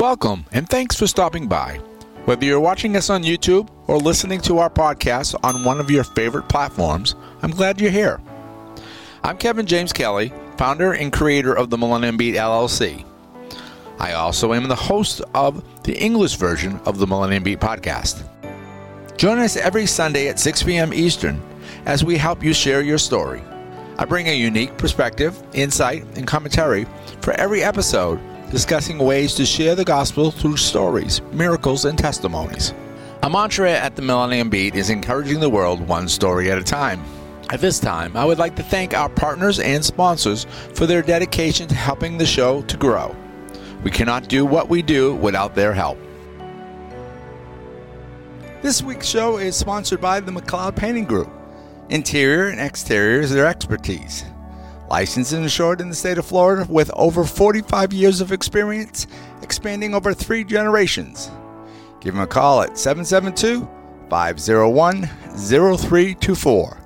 Welcome, and thanks for stopping by. Whether you're watching us on YouTube or listening to our podcast on one of your favorite platforms, I'm glad you're here. I'm Kevin James Kelly, founder and creator of the Millennium Beat LLC. I also am the host of the English version of the Millennium Beat podcast. Join us every Sunday at 6 p.m. Eastern as we help you share your story. I bring a unique perspective, insight, and commentary for every episode, discussing ways to share the gospel through stories, miracles, and testimonies. A mantra at the Millennium Beat is encouraging the world one story at a time. At this time, I would like to thank our partners and sponsors for their dedication to helping the show to grow. We cannot do what we do without their help. This week's show is sponsored by the McLeod Painting Group. Interior and exterior is their expertise. Licensed and insured in the state of Florida with over 45 years of experience, expanding over three generations. Give them a call at 772 501 0324.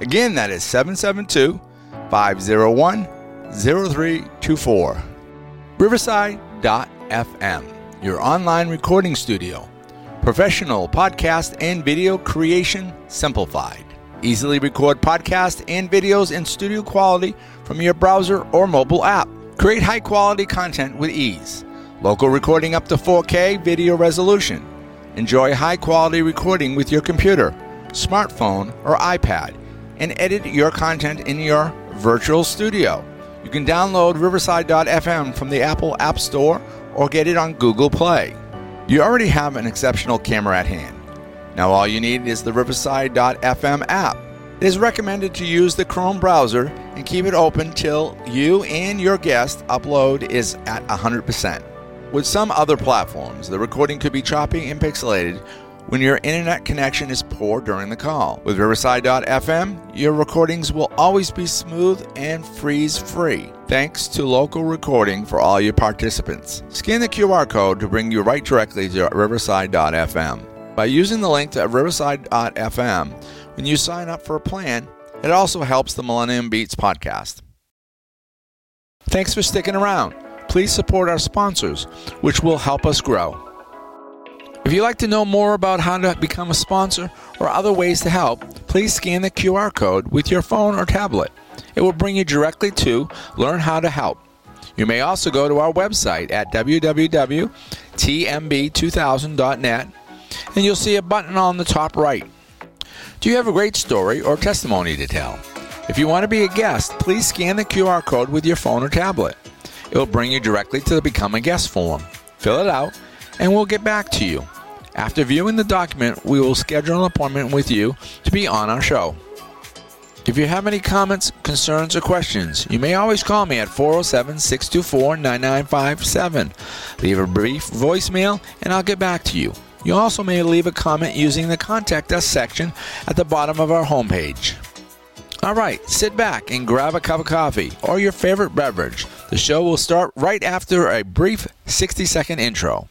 Again, that is 772 501 0324. Riverside.fm, your online recording studio. Professional podcast and video creation simplified. Easily record podcasts and videos in studio quality from your browser or mobile app. Create high quality content with ease. Local recording up to 4K video resolution. Enjoy high quality recording with your computer, smartphone, or iPad and edit your content in your virtual studio. You can download Riverside.fm from the Apple App Store or get it on Google Play. You already have an exceptional camera at hand. Now, all you need is the Riverside.fm app. It is recommended to use the Chrome browser and keep it open till you and your guest upload is at 100%. With some other platforms, the recording could be choppy and pixelated when your internet connection is poor during the call. With Riverside.fm, your recordings will always be smooth and freeze free, thanks to local recording for all your participants. Scan the QR code to bring you right directly to Riverside.fm. By using the link to Riverside.fm, when you sign up for a plan, it also helps the Millennium Beats podcast. Thanks for sticking around. Please support our sponsors, which will help us grow. If you'd like to know more about how to become a sponsor or other ways to help, please scan the QR code with your phone or tablet. It will bring you directly to Learn How to Help. You may also go to our website at www.tmb2000.net and you'll see a button on the top right. Do you have a great story or testimony to tell? If you want to be a guest, please scan the QR code with your phone or tablet. It will bring you directly to the Become a Guest form. Fill it out, and we'll get back to you. After viewing the document, we will schedule an appointment with you to be on our show. If you have any comments, concerns, or questions, you may always call me at 407 624 9957. Leave a brief voicemail, and I'll get back to you. You also may leave a comment using the Contact Us section at the bottom of our homepage. All right, sit back and grab a cup of coffee or your favorite beverage. The show will start right after a brief 60 second intro.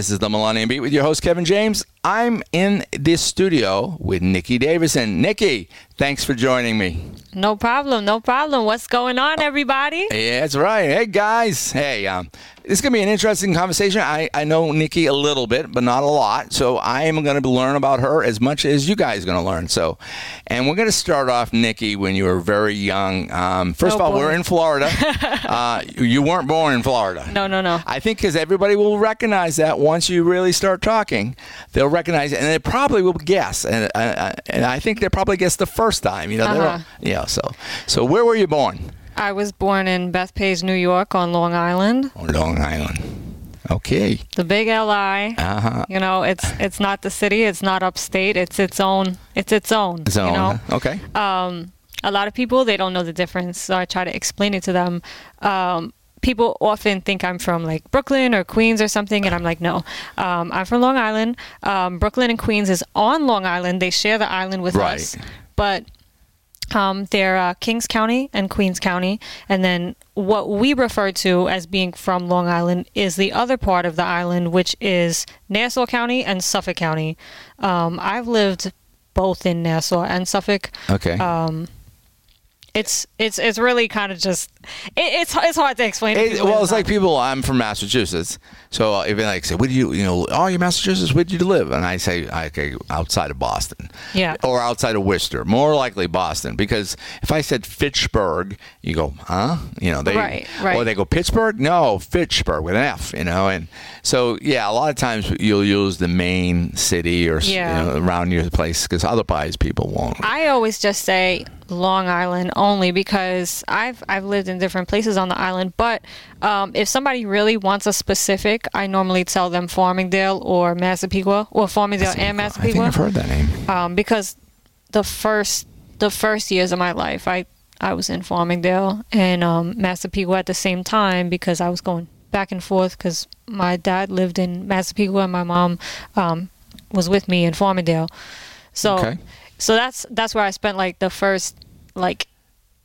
This is the Millennium Beat with your host, Kevin James. I'm in this studio with Nikki Davidson. Nikki, thanks for joining me. No problem, no problem. What's going on, everybody? Yeah, that's right. Hey, guys. Hey, um, this is going to be an interesting conversation. I, I know Nikki a little bit, but not a lot. So I am going to learn about her as much as you guys are going to learn. So, and we're going to start off, Nikki, when you were very young. Um, first Oh, of all, boy. we're in Florida. uh, you weren't born in Florida. No, no, no. I think because everybody will recognize that once you really start talking, they'll recognize it, and they probably will guess. And, uh, and I think they probably guess the first time. You know, Uh-huh. yeah. So, so where were you born? I was born in Bethpage, New York, on Long Island. On Long Island. Okay. The big LI. Uh huh. You know, it's it's not the city. It's not upstate. It's its own. It's its own. So, you know, okay. um, a lot of people they don't know the difference. So I try to explain it to them. Um, people often think I'm from like Brooklyn or Queens or something, and I'm like, no, um, I'm from Long Island. Um, Brooklyn and Queens is on Long Island. They share the island with Right. us, but um, they're uh, Kings County and Queens County, and then what we refer to as being from Long Island is the other part of the island, which is Nassau County and Suffolk County. Um, I've lived both in Nassau and Suffolk. Okay. Um, it's it's it's really kind of just it, it's it's hard to explain. It- people. well, it's like people. I'm from Massachusetts, so if they like say, "Where do you, you know, oh, you're Massachusetts? Where do you live?" And I say, "Okay, outside of Boston, Yeah. or outside of Worcester, more likely Boston." Because if I said Fitchburg, you go, "Huh?" You know, they Right, right. or they go Pittsburgh, no, Fitchburg with an F, you know, and so yeah, a lot of times you'll use the main city or Yeah. you know, around your place because otherwise people won't. I always just say Long Island only because I've I've lived in different places on the island. But um, if somebody really wants a specific, I normally tell them Farmingdale or Massapequa or Farmingdale and Massapequa. I think. I've heard that name. um, because the first the first years of my life, I I was in Farmingdale and um, Massapequa at the same time because I was going back and forth because my dad lived in Massapequa and my mom um, was with me in Farmingdale. So Okay. so that's that's where I spent like the first like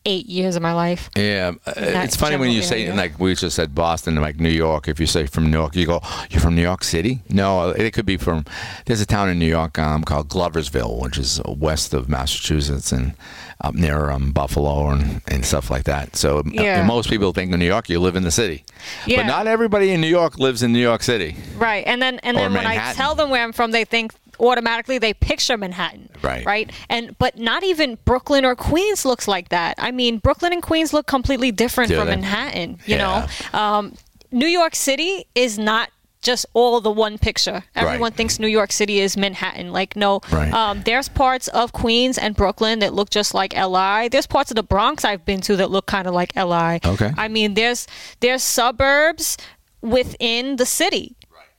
eight years of my life. Yeah, uh, it's funny when you say area. like we just said Boston, like New York. If you say from New York, you go, "You're from New York City." No, it could be from. There's a town in New York um, called Gloversville, which is west of Massachusetts and up near um, Buffalo and, and stuff like that. So uh, most people think in New York you live in the city, Yeah. but not everybody in New York lives in New York City. Right. And then and then when I tell them where I'm from, they think automatically they picture Manhattan. Right. Right. And but not even Brooklyn or Queens looks like that. I mean, Brooklyn and Queens look completely different Do from they? Manhattan, you Yeah. know. Um, New York City is not just all the one picture. Everyone Right. thinks New York City is Manhattan. Like no, Right. um, there's parts of Queens and Brooklyn that look just like LI. There's parts of the Bronx I've been to that look kind of like LI. Okay. I mean, there's there's suburbs within the city.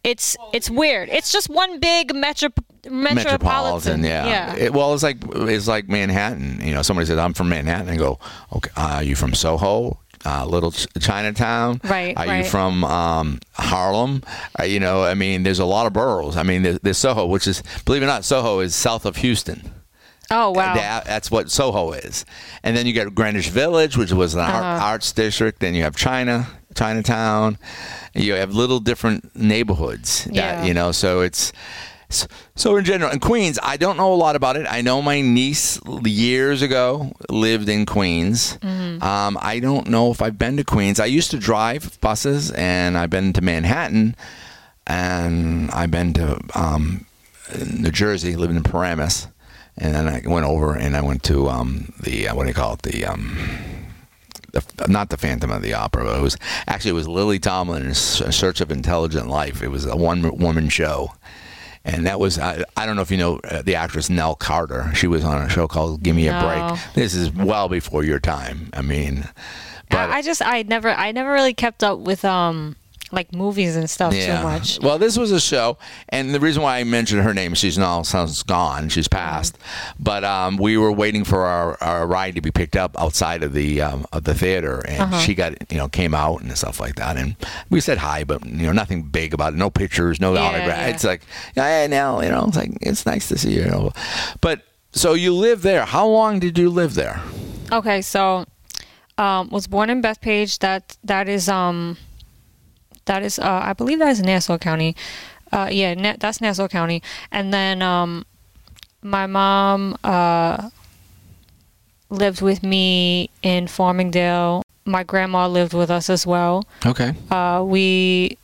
It's it's weird. It's just one big metro metropolitan. yeah. Yeah. It- well, it's like it's like Manhattan. You know, somebody says I'm from Manhattan, and go, okay, uh, are you from Soho? Uh, little Ch- Chinatown. Right, Are you from um, Harlem? Uh, you know, I mean, there's a lot of boroughs. I mean, there's, there's Soho, which is, believe it or not, Soho is south of Houston. oh wow. That, that's what Soho is. And then you get Greenwich Village, which was an Uh-huh. arts district. Then you have China, Chinatown. You have little different neighborhoods. That, Yeah. You know, so it's. So, in general, in Queens, I don't know a lot about it. I know my niece years ago lived in Queens. Mm-hmm. Um, I don't know if I've been to Queens. I used to drive buses, and I've been to Manhattan, and I've been to um, New Jersey, living in Paramus, and then I went over and I went to um, the uh, what do you call it the. The, not the Phantom of the Opera, but it was actually it was Lily Tomlin in Search of Intelligent Life. It was a one woman show, and that was I, I don't know if you know uh, the actress Nell Carter. She was on a show called Give Me a Break. This is well before your time. I mean, but I, I just I never I never really kept up with um like movies and stuff too much. Well, this was a show, and the reason why I mentioned her name, she's now sounds gone, she's passed. But um, we were waiting for our, our ride to be picked up outside of the um, of the theater, and Uh-huh. she got you know came out and stuff like that, and we said hi, but you know nothing big about it, no pictures, no Yeah, autograph. yeah. It's like, hey, now you know, it's like it's nice to see you. you know. But so you live there. How long did you live there? Okay, so um was born in Bethpage. That that is um that is uh I believe that is Nassau County. Uh, yeah, Na- that's Nassau County. And then um, my mom uh, lived with me in Farmingdale. My grandma lived with us as well. Okay. Uh, we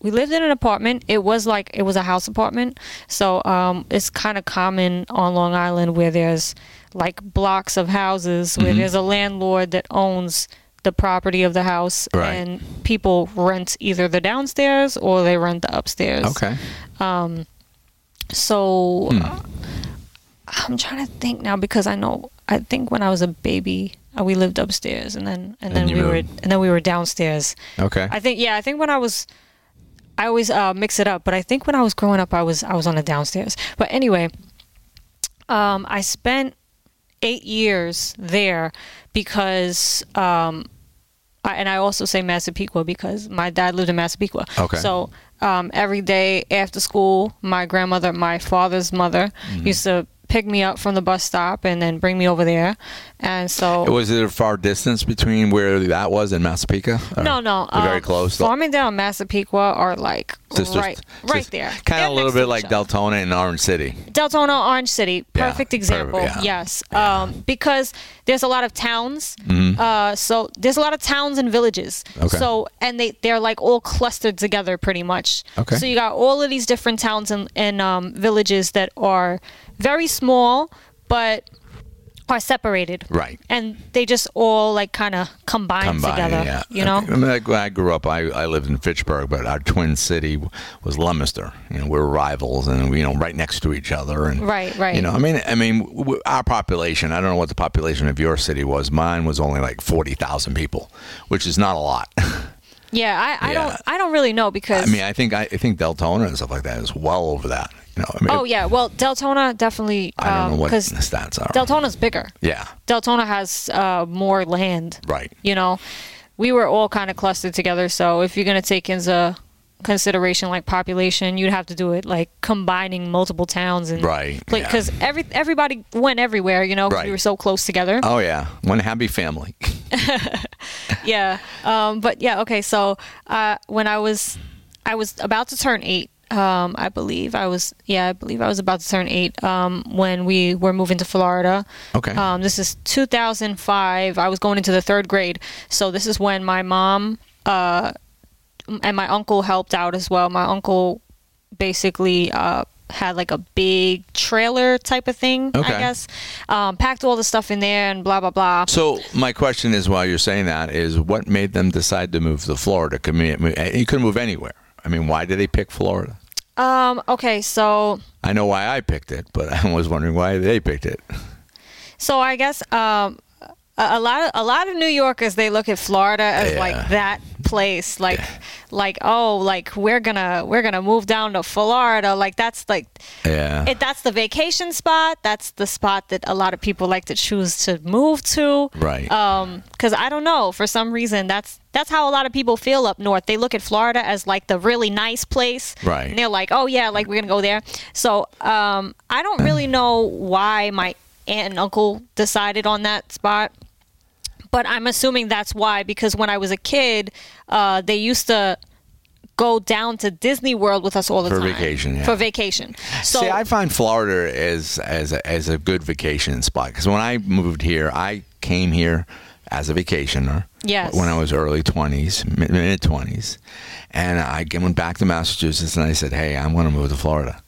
we lived in an apartment. It was like it was a house apartment, so um, it's kind of common on Long Island where there's like blocks of houses where Mhm. there's a landlord that owns the property of the house, Right. and people rent either the downstairs or they rent the upstairs. Okay. Um, So Hmm. uh, I'm trying to think now because I know I think when I was a baby uh, we lived upstairs and then and then you we were and then we were downstairs. Okay. I think yeah, I think when I was I always uh, mix it up, but I think when I was growing up I was I was on the downstairs. But anyway, um, I spent eight years there because um, I, and I also say Massapequa because my dad lived in Massapequa. Okay. So um, every day after school, my grandmother, my father's mother, Mm-hmm. used to pick me up from the bus stop and then bring me over there. And so Was it a far distance between where that was and Massapequa? No, no, they're very um, close. Farmingdale and Massapequa are like Sisters- right, right there. Kind of a little bit like. Deltona and Orange City. Deltona, Orange City, Yeah, perfect example. perfect, yeah. Yes, um, because there's a lot of towns. Mhm. Uh, so there's a lot of towns and villages. Okay. So and they they're like all clustered together pretty much. Okay. So you got all of these different towns and, and um, villages that are very small, but are separated. Right. And they just all like kind of combine, Combined, together. yeah. You know. I mean, like, when I grew up, I, I lived in Fitchburg, but our twin city was Leominster. You know, we were rivals, and we, you know, right next to each other. And Right, right. You know, I mean, I mean, our population. I don't know what the population of your city was. Mine was only like forty thousand people, which is not a lot. Yeah, I, I Yeah. don't I don't really know because I mean, I think I, I think Deltona and stuff like that is well over that. I mean, oh yeah, well Deltona definitely I don't know what the stats are. Deltona's bigger. yeah, Deltona has uh, more land. right. You know, we were all kind of clustered together. So if you're gonna take into consideration like population, you'd have to do it like combining multiple towns and Right, yeah. because every everybody went everywhere. You know, Right. we were so close together. Oh yeah, one happy family. yeah um but yeah okay so uh when i was i was about to turn eight um i believe i was yeah i believe i was about to turn eight um when we were moving to florida Okay. um this is 2005 i was going into the third grade so this is when my mom uh and my uncle helped out as well my uncle basically uh had like a big trailer type of thing Okay. i guess um packed all the stuff in there and blah blah blah So my question is, while you're saying that, is what made them decide to move to Florida? Could me- mo- You could move anywhere. I mean, why did they pick Florida? um okay so I know why I picked it, but I was wondering why they picked it. So I guess um, a, lot of a lot of New Yorkers they look at Florida as Yeah. like that place, like like oh, like we're gonna we're gonna move down to Florida, like that's like Yeah. it, that's the vacation spot. That's the spot that a lot of people like to choose to move to. Right. Um, because I don't know, for some reason that's that's how a lot of people feel up north. They look at Florida as like the really nice place. Right. And they're like, oh yeah, like we're gonna go there. So um, I don't really know why my aunt and uncle decided on that spot. But I'm assuming that's why because when I was a kid, uh, they used to go down to Disney World with us all the time. For time vacation, yeah. For vacation. So See, I find Florida as as a, as a good vacation spot because when I moved here, I came here as a vacationer. Yes. When I was early twenties, mid twenties, and I went back to Massachusetts and I said, "Hey, I'm going to move to Florida."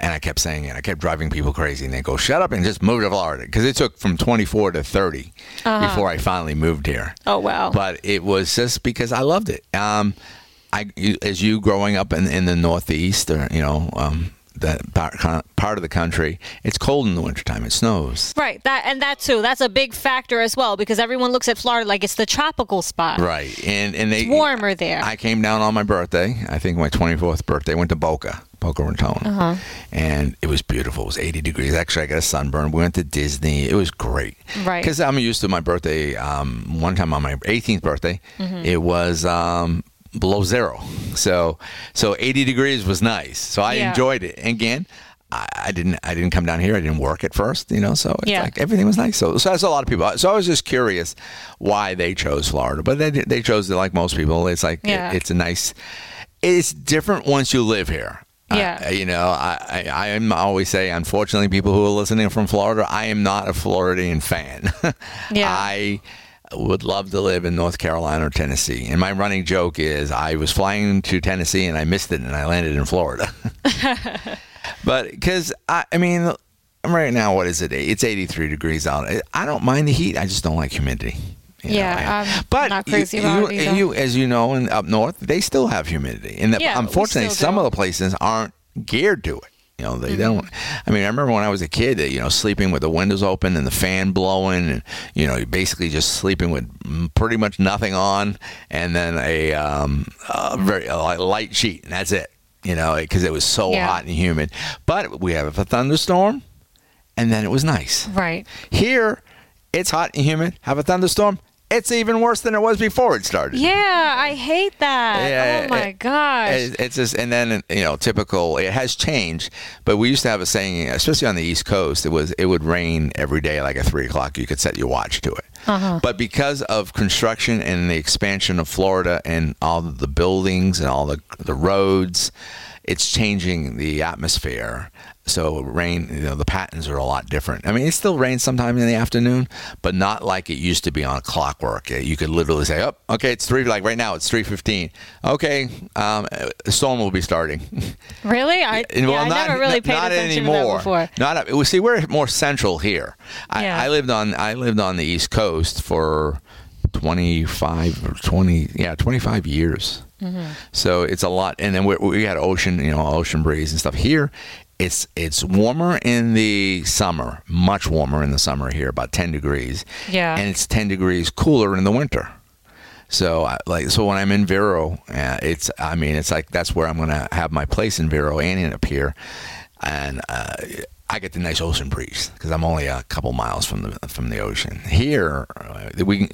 And I kept saying it. I kept driving people crazy, and they go, "Shut up and just move to Florida," because it took from 24 to 30 before I finally moved here. oh wow. But it was just because I loved it. Um, I, as you growing up in, in the Northeast, or you know, um, that part, part of the country, it's cold in the wintertime. It snows. Right, that and that too. That's a big factor as well because everyone looks at Florida like it's the tropical spot. Right, and and they It's warmer there. I came down on my birthday. I think my 24th birthday. Went to Boca, Boca Raton, Uh-huh. and it was beautiful. It was 80 degrees. Actually, I got a sunburn. We went to Disney. It was great. Right. Because I'm used to my birthday. Um, one time on my 18th birthday, Mm-hmm. it was. Um, below zero so so 80 degrees was nice so i Yeah. enjoyed it and again I, didn't i didn't come down here i didn't work at first you know so it's Yeah. like everything was nice so so that's a lot of people so i was just curious why they chose florida but they they chose it like most people it's like Yeah. it, it's a nice it's different once you live here. Yeah. I- you know, I, I, am always say, unfortunately, people who are listening from Florida, I am not a Floridian fan. Yeah. I would love to live in North Carolina or Tennessee. And my running joke is I was flying to Tennessee and I missed it and I landed in Florida. but because, I, I mean, right now, what is it? It's 83 degrees out. I don't mind the heat. I just don't like humidity. You Yeah, I'm but not you- about you, it you, as you know, in up north, they still have humidity, and Yeah, we unfortunately, some do. of the places aren't geared to it. You know, Mm-hmm. they don't. I mean, I remember when I was a kid, you know, sleeping with the windows open and the fan blowing, and you know, basically just sleeping with pretty much nothing on, and then a, um, a very a light sheet, and that's it. You know, because it was so Yeah. hot and humid. But we have a thunderstorm, and then it was nice. Right. Here, it's hot and humid. Have a thunderstorm. It's even worse than it was before it started. Yeah, I hate that. Yeah, oh my it- gosh. It- It's just, and then you know, typical. It has changed, but we used to have a saying, especially on the East Coast, it was it would rain every day, like at three o'clock. You could set your watch to it. Uh-huh. But because of construction and the expansion of Florida and all the buildings and all the the roads, it's changing the atmosphere. So rain, you know, the patterns are a lot different. I mean, it still rains sometime in the afternoon, but not like it used to be on clockwork. Uh, You could literally say, "Oh, okay, it's three." Like right now, it's three fifteen. Okay, um, a storm will be starting. really? I, yeah, I never really paid not attention anymore. to that before. Not well, see, we're more central here. I, Yeah. I lived on I lived on the East Coast for twenty five or twenty yeah twenty five years. Mm-hmm. So it's a lot, and then we, we had ocean, you know, ocean breeze and stuff. Here, it's it's warmer in the summer, much warmer in the summer here, about ten degrees. Yeah. and it's ten degrees cooler in the winter. So I, like so when I'm in Vero, uh, it's I mean it's like that's where I'm gonna have my place in Vero and in up here, and uh, I get the nice ocean breeze because I'm only a couple miles from the from the ocean. Here uh, we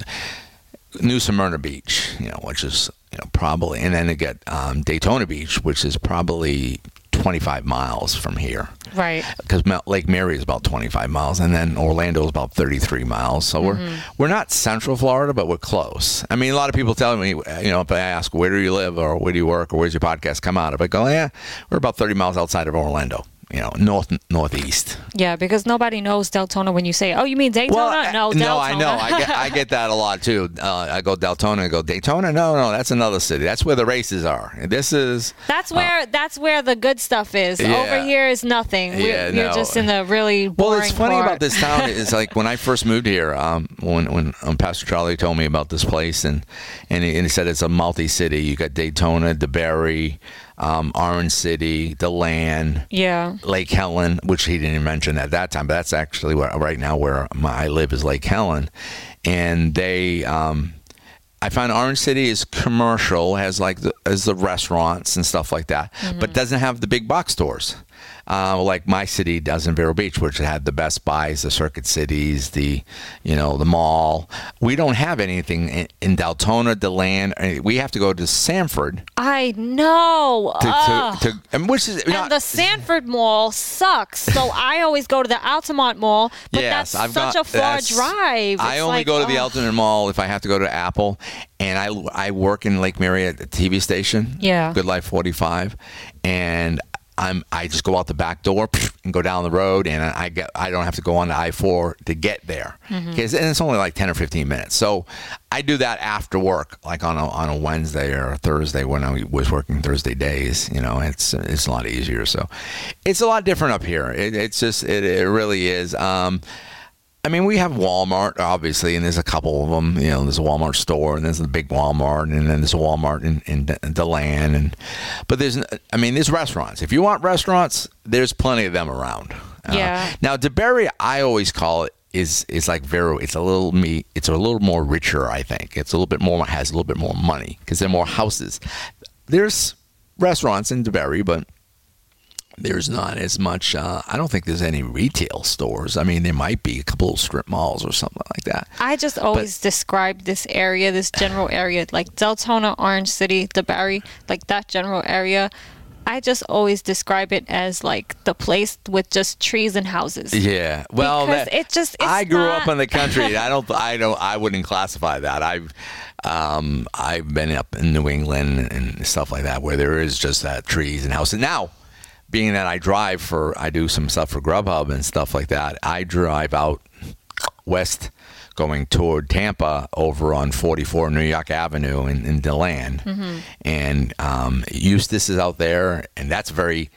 New Smyrna Beach, you know, which is you know probably, and then to get um, Daytona Beach, which is probably 25 miles from here Right. because Lake Mary is about 25 miles, and then Orlando is about 33 miles. So we're mm-hmm. we're not Central Florida, but we're close. I mean, a lot of people tell me, you know, if I ask where do you live or where do you work or where's your podcast come out of, I go, yeah, we're about 30 miles outside of Orlando. You know, north northeast. Yeah, because nobody knows Deltona when you say, "Oh, you mean Daytona?" uh, no, Deltona. no, I know. I get, I get that a lot too. Uh, I go Deltona. I go Daytona. No, no, that's another city. That's where the races are. This is That's where that's where the good stuff is. Yeah. Over here is nothing. We're, Yeah, we're no. just in the really boring Well, it's funny part. about this town is like when I first moved here, um, when when um, Pastor Charlie told me about this place, and and he, and he said it's a multi-city. You got Daytona, DeBary, um, Orange City, DeLand, Yeah. Lake Helen, which he didn't mention at that time, but that's actually where right now where my, I live is Lake Helen, and they. Um, I find Orange City is commercial, has like the, as the restaurants and stuff like that, but doesn't have the big box stores. Uh, like my city does in Vero Beach, which had the Best Buys, the Circuit Cities, the you know the mall. We don't have anything in, in Deltona, Deland. We have to go to Sanford I know. to, to, to and which is and not- the Sanford Mall sucks. So I always go to the Altamonte Mall, but yes, that's I've such got, a far drive. I only like, go to the. Elton Mall if I have to go to Apple, and I I work in Lake Mary at the TV station. Yeah. Good Life 45, and. I'm, I just go out the back door and go down the road, and I get I don't have to go on the I four to get there, Mm-hmm. 'Cause- and it's only like ten or fifteen minutes. So I do that after work, like on a on a Wednesday or a Thursday when I was working Thursday days. You know, it's it's a lot easier. So it's a lot different up here. It, it's just it, it really is. Um, I mean, we have Walmart, obviously, and there's a couple of them. You know, there's a Walmart store, and there's the big Walmart, and then there's a Walmart in, in, Deland, and but there's, I mean, there's restaurants. If you want restaurants, there's plenty of them around. Uh, Yeah. now, DeBary, I always call it is is like Vero. It's a little me. It's a little more richer. I think it's a little bit more has a little bit more money because there are more houses. There's restaurants in DeBary, but there's not as much. Uh, I don't think there's any retail stores. I mean, there might be a couple of strip malls or something like that. I just always describe this area, this general area, like Deltona, Orange City, the Barry, like that general area. I just always describe it as like the place with just trees and houses. Yeah. Well, Because that- it just- it's I grew up not- in the country. I don't. I don't. I wouldn't classify that. I've. Um, I've been up in New England and stuff like that where there is just that trees and houses. Now, being that I drive for, I do some stuff for Grubhub and stuff like that. I drive out west, going toward Tampa, over on 44 New York Avenue in, in Deland, and um, Eustis is out there, and that's very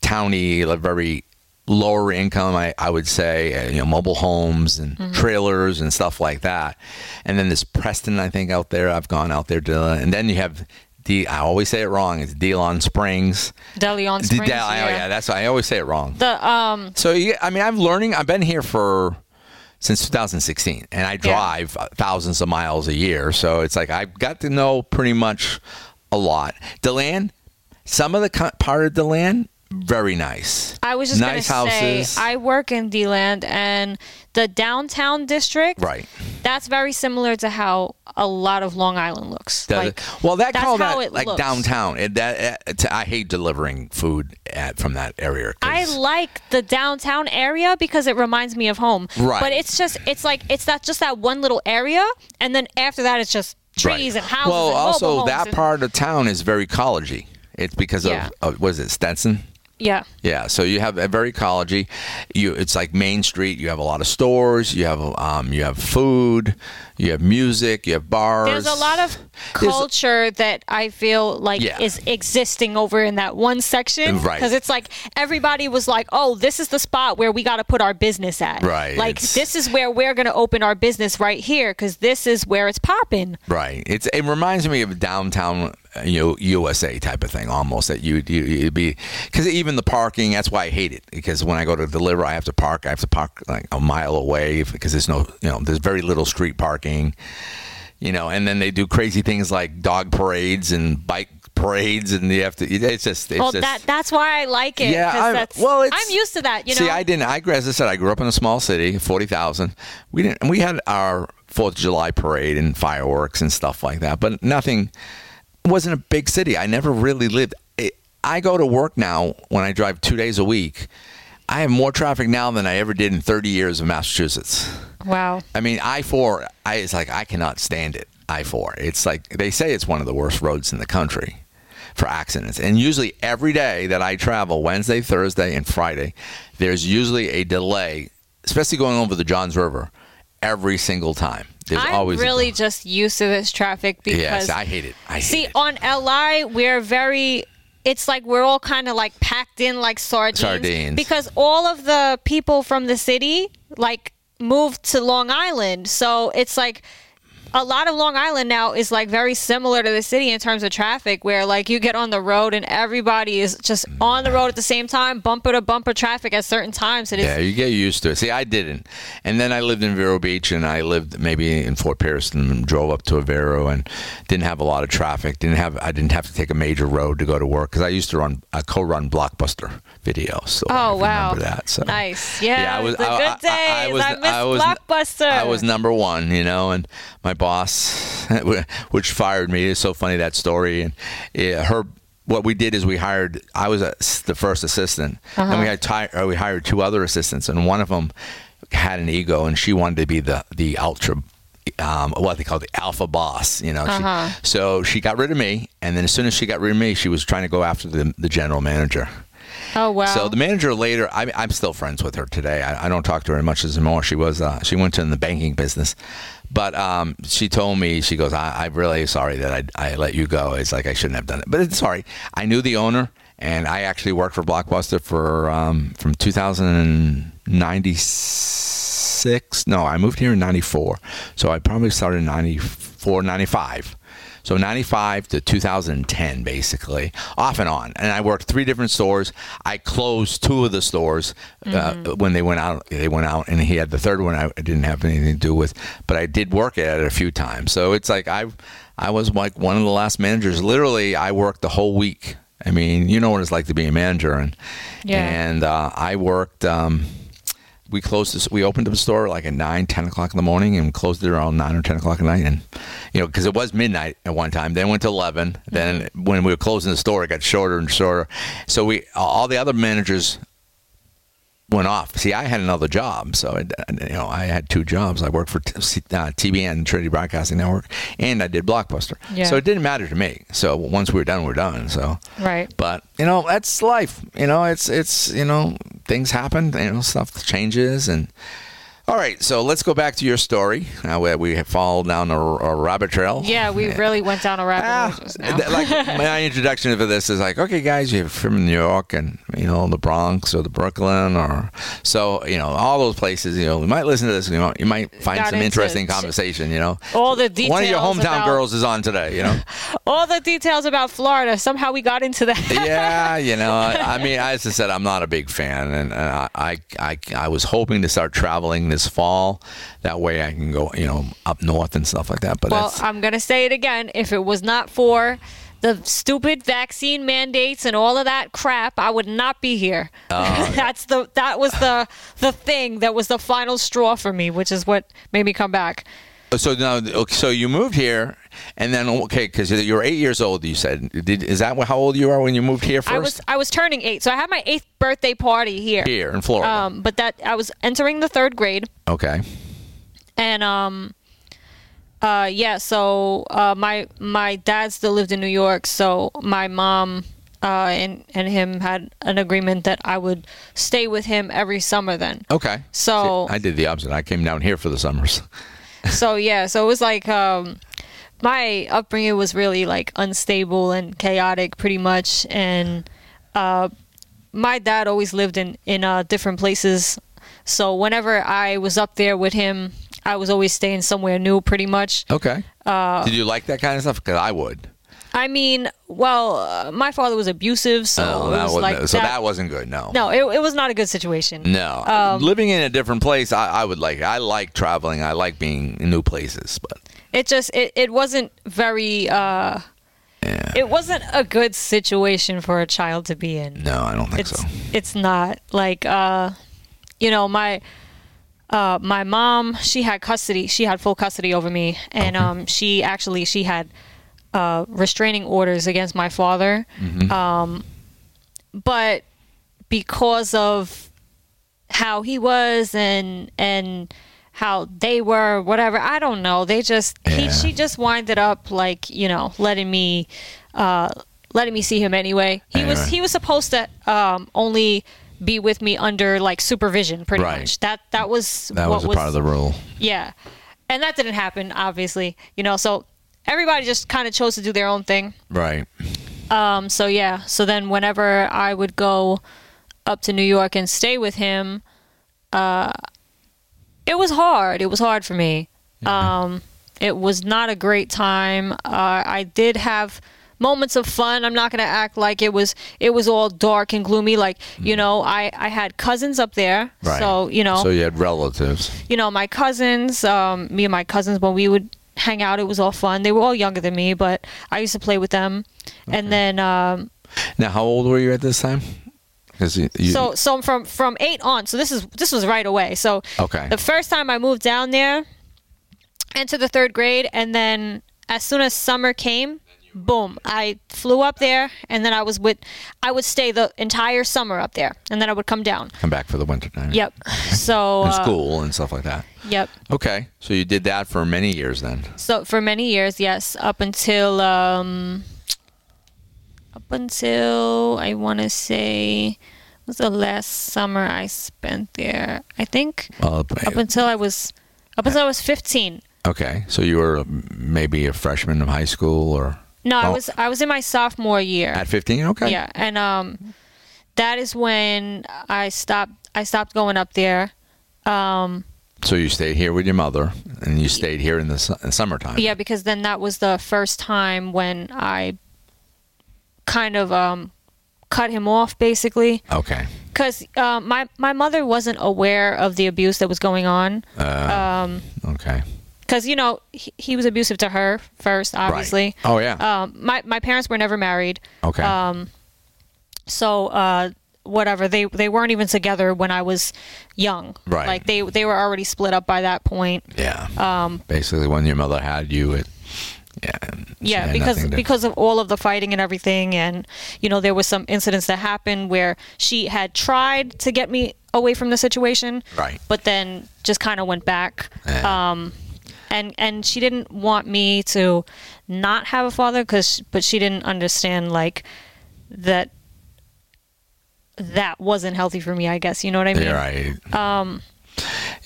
towny, very lower income, I, I would say, uh, you know, mobile homes and trailers and stuff like that. And then there's Preston, I think, out there. I've gone out there to, and then you have. D, I always say it wrong. It's Delon Springs. DeLon Springs. Del- oh, yeah. yeah, that's I always say it wrong. The um So yeah, I mean, I'm learning. I've been here for since 2016, and I drive thousands of miles a year. So it's like I've got to know pretty much a lot. Deland, some of the part of Deland, very nice. I was just nice gonna houses. say I work in DeLand and the downtown district. right. That's very similar to how a lot of Long Island looks. Does like, it? well, that that's call how that it like looks. downtown. It, that it, I hate delivering food at, from that area. I like the downtown area because it reminds me of home. Right. But it's just it's like it's that just that one little area, and then after that it's just trees Right. and houses. Well, and also that part of town is very collegey. It's because Yeah. of, of was it Stetson? Yeah. Yeah, so you have a very ecology. You, it's like Main Street. You have a lot of stores. You have um, you have food. You have music. You have bars. There's a lot of There's- culture that I feel like Yeah. is existing over in that one section. Right. Because it's like everybody was like, oh, this is the spot where we got to put our business at. Right, Like, it's- this is where we're going to open our business right here because this is where it's popping. Right. It's it reminds me of downtown, you know, USA type of thing almost. That you you you'd be because even the parking. That's why I hate it because when I go to deliver, I have to park. I have to park like a mile away because there's no you know there's very little street parking. You know, and then they do crazy things like dog parades and bike parades, and you have to. It's just it's well, just, that that's why I like it. Yeah, I'm- that's, well, it's- I'm used to that. You know, See, I didn't. I as I said, I grew up in a small city, forty thousand. We didn't. We had our Fourth of July parade and fireworks and stuff like that, but nothing. Wasn't a big city. I never really lived. It, I go to work now when I drive two days a week. I have more traffic now than I ever did in thirty years of Massachusetts. wow. I mean, I four. I it's like I cannot stand it. I four. It's like they say it's one of the worst roads in the country for accidents. And usually every day that I travel, Wednesday, Thursday, and Friday, there's usually a delay, especially going over the Johns River. Every single time, there's I'm always really just used to this traffic because Yes, I hate it. I hate See, it. on LI, we're very. It's like we're all kind of like packed in like sardines. Sardines. Because all of the people from the city like moved to Long Island, so it's like a lot of Long Island now is like very similar to the city in terms of traffic, where like you get on the road and everybody is just on the road at the same time, bumper to bumper traffic at certain times. It is Yeah, you get used to it. See, I didn't. And then I lived in Vero Beach and I lived maybe in Fort Pierce and drove up to Vero and didn't have a lot of traffic. Didn't have I didn't have to take a major road to go to work cuz I used to run a co-run Blockbuster video. So I Oh wow! remember that. So nice. Yeah, I was I- good days. I- I was- I I was- Blockbuster. I was number one, you know, and my boss, which fired me, is so funny that story. And yeah, her, what we did is we hired. I was a, the first assistant, and Uh-huh. we had ti- or we hired two other assistants, and one of them had an ego, and she wanted to be the the ultra. Um, what they call the alpha boss, you know. Uh-huh. so she got rid of me, and then as soon as she got rid of me, she was trying to go after the, the general manager. Oh wow! So the manager later, I, I'm still friends with her today. I, I don't talk to her as much as more. She was, uh, she went to the banking business, but um, she told me, she goes, I, I'm really sorry that I, I let you go. It's like I shouldn't have done it, but it's sorry. I knew the owner, and I actually worked for Blockbuster for um, from 2096. No, I moved here in '94, so I probably started in '94, '95. So 95 to 2010, basically, off and on. And I worked three different stores. I closed two of the stores uh, when they went out. They went out, and he had the third one I didn't have anything to do with. But I did work at it a few times. So it's like I, I was like one of the last managers. Literally, I worked the whole week. I mean, you know what it's like to be a manager, and Yeah. and uh, I worked. Um, we closed this. We opened up the store like at nine, 10 o'clock in the morning, and closed it around nine or ten o'clock at night. And you know, because it was midnight at one time. Then went to 11 Then mm-hmm. when we were closing the store, it got shorter and shorter. So we all the other managers went off. See, I had another job, so it, you know I had two jobs. I worked for t- uh, TBN, Trinity Broadcasting Network, and I did Blockbuster. Yeah. So it didn't matter to me. So once we were done, we we're done. So Right. but you know that's life. You know it's it's you know things happen. You know stuff changes and. All right, so let's go back to your story. Uh, now we, we have followed down a, a rabbit trail. Yeah, we really went down a rabbit ah, now. th- like my introduction for this is like, okay, guys, you're from New York and you know the Bronx or the Brooklyn or so you know all those places. You know, you might listen to this. You know, you might find Got some interesting conversation. You know, all the details. one of your hometown about, girls is on today. You know, All the details about Florida. Somehow we got into that. yeah, you know. I, I mean, as I said, I'm not a big fan, and, and I, I, I, I was hoping to start traveling this fall. That way, I can go, you know, up north and stuff like that. But Well, I'm gonna say it again. If it was not for the stupid vaccine mandates and all of that crap, I would not be here. Oh, That's the that was the the thing that was the final straw for me, which is what made me come back. So now, okay, so you moved here, and then okay, because you were eight years old. You said, Did, is that how old you are when you moved here first? I was I was turning eight, so I had my eighth birthday party here. here in Florida. Um, but that I was entering the third grade. okay, and um uh yeah so uh my my dad still lived in new york so my mom uh and and him had an agreement that i would stay with him every summer then okay. So- See, I did the opposite. I came down here for the summers. so yeah so it was like um my upbringing was really like unstable and chaotic pretty much and uh my dad always lived in in uh different places so whenever i was up there with him i was always staying somewhere new pretty much Okay. Uh, did you like that kind of stuff? Because I would. I mean, well, uh, my father was abusive, so Oh, that was wasn't- like so that, that wasn't good. No. no, it, it was not a good situation. No. Um, Living in a different place, I, I would like. it. I like traveling. I like being in new places, but It just it, it wasn't very uh yeah. it wasn't a good situation for a child to be in. no, I don't think It's so. it's not like uh you know, my uh my mom, she had custody. She had full custody over me and Okay. um she actually she had uh restraining orders against my father. Mm-hmm. Um but because of how he was and and how they were whatever. I don't know. They just he she just winded up like you know letting me uh letting me see him anyway. He was he was supposed to um only be with me under like supervision pretty Right. much. That that was That what was a part of the rule. yeah. And that didn't happen obviously you know so everybody just kind of chose to do their own thing. Right. um, so yeah, so then whenever I would go up to New York and stay with him, uh, it was hard. It was hard for me. Um, it was not a great time. Uh, I did have moments of fun. I'm not gonna act like it was it was all dark and gloomy. Like you know, I I had cousins up there, Mm. Right. so you know, So you had relatives. you know, my cousins, um, me and my cousins, when we would hang out, it was all fun. They were all younger than me, but I used to play with them. And then, um, Now, how old were you at this time? You, so so from from eight on. So this is this was right away. So okay. the first time I moved down there, into the third grade, and then as soon as summer came, boom, I flew up there, and then I was with, I would stay the entire summer up there, and then I would come down. Come back for the winter time. Yep. So In uh, school and stuff like that. Yep. Okay. So you did that for many years then. So for many years, yes, up until um, until I want to say was the last summer I spent there. I think Well, up until I was up until I was 15. okay. So you were maybe a freshman of high school or No, I was I was in my sophomore year. at 15? Okay. Yeah, and um, that is when I stopped. I stopped going up there. Um, So you stayed here with your mother and you stayed here in the su- in summertime. yeah, because then that was the first time when I kind of um, cut him off, basically. Okay. Because uh, my my mother wasn't aware of the abuse that was going on. Uh, Um, okay. because you know he, he was abusive to her first, obviously. Right. Oh yeah. Um, my my parents were never married. okay. Um, so uh, whatever they they weren't even together when I was young. Right. Like they they were already split up by that point. Yeah. Um, Basically, when your mother had you, it. Yeah. Yeah, because because of all of the fighting and everything, and you know there was some incidents that happened where she had tried to get me away from the situation, Right. But then just kind of went back. Yeah. Um, and and she didn't want me to not have a father because, but she didn't understand like that that wasn't healthy for me. I guess you know what I mean. Right. Um,